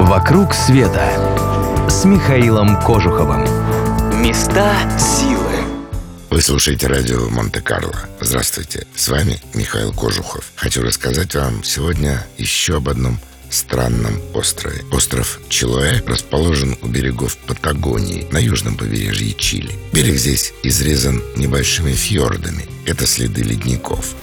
«Вокруг света» с Михаилом Кожуховым. Места силы. Вы слушаете радио Монте-Карло. Здравствуйте, с вами Михаил Кожухов. Хочу рассказать вам сегодня еще об одном странном острове. Остров Чилуэ расположен у берегов Патагонии на южном побережье Чили. Берег здесь изрезан небольшими фьордами. Это следы ледников.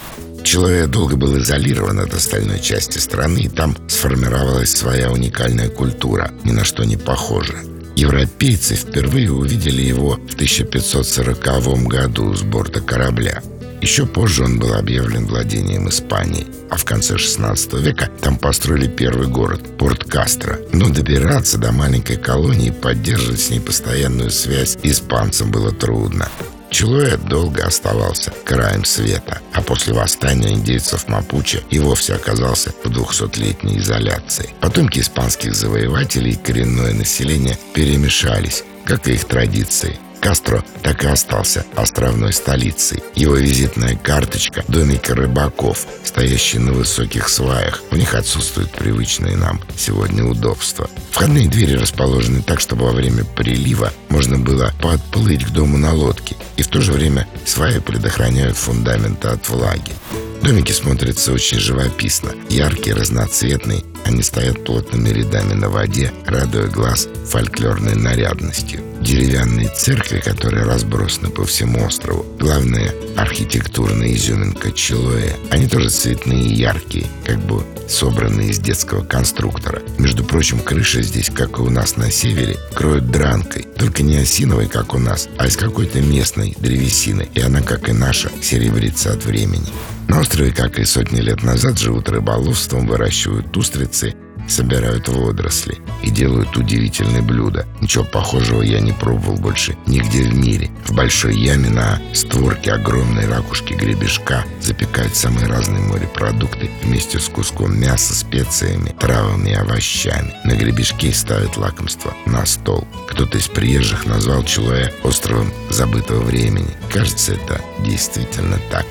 Человек долго был изолирован от остальной части страны, и там сформировалась своя уникальная культура, ни на что не похожая. Европейцы впервые увидели его в 1540 году с борта корабля. Еще позже он был объявлен владением Испании, а в конце 16 века там построили первый город – Порт Кастро. Но добираться до маленькой колонии и поддерживать с ней постоянную связь испанцам было трудно. Чилуэт долго оставался краем света, а после восстания индейцев Мапуче и вовсе оказался в двухсотлетней изоляции. Потомки испанских завоевателей и коренное население перемешались, как и их традиции. Кастро так и остался островной столицей. Его визитная карточка – домики рыбаков, стоящие на высоких сваях. В них отсутствуют привычные нам сегодня удобства. Входные двери расположены так, чтобы во время прилива можно было подплыть к дому на лодке. И в то же время сваи предохраняют фундаменты от влаги. Домики смотрятся очень живописно, яркие, разноцветные. Они стоят плотными рядами на воде, радуя глаз фольклорной нарядностью. Деревянные церкви, которые разбросаны по всему острову, главная архитектурная изюминка Чилоэ, они тоже цветные и яркие, как бы собранные из детского конструктора. Между прочим, крыша здесь, как и у нас на севере, кроют дранкой. Только не осиновой, как у нас, а из какой-то местной древесины. И она, как и наша, серебрится от времени. На острове, как и сотни лет назад, живут рыболовством, выращивают устрицы, собирают водоросли и делают удивительные блюда. Ничего похожего я не пробовал больше нигде в мире. В большой яме на створке огромной ракушки гребешка запекают самые разные морепродукты вместе с куском мяса, специями, травами и овощами. На гребешке ставят лакомство на стол. Кто-то из приезжих назвал Чилуэ островом забытого времени. Кажется, это действительно так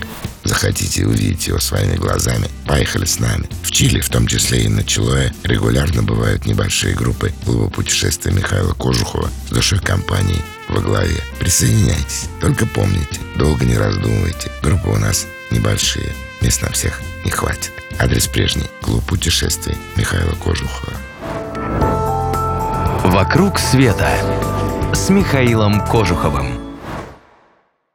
захотите увидеть его своими глазами, поехали с нами. В Чили, в том числе и на Чилуэ, регулярно бывают небольшие группы клуба путешествия Михаила Кожухова с душой компании во главе. Присоединяйтесь. Только помните, долго не раздумывайте. Группы у нас небольшие. Мест на всех не хватит. Адрес прежний. Клуб путешествий Михаила Кожухова. «Вокруг света» с Михаилом Кожуховым.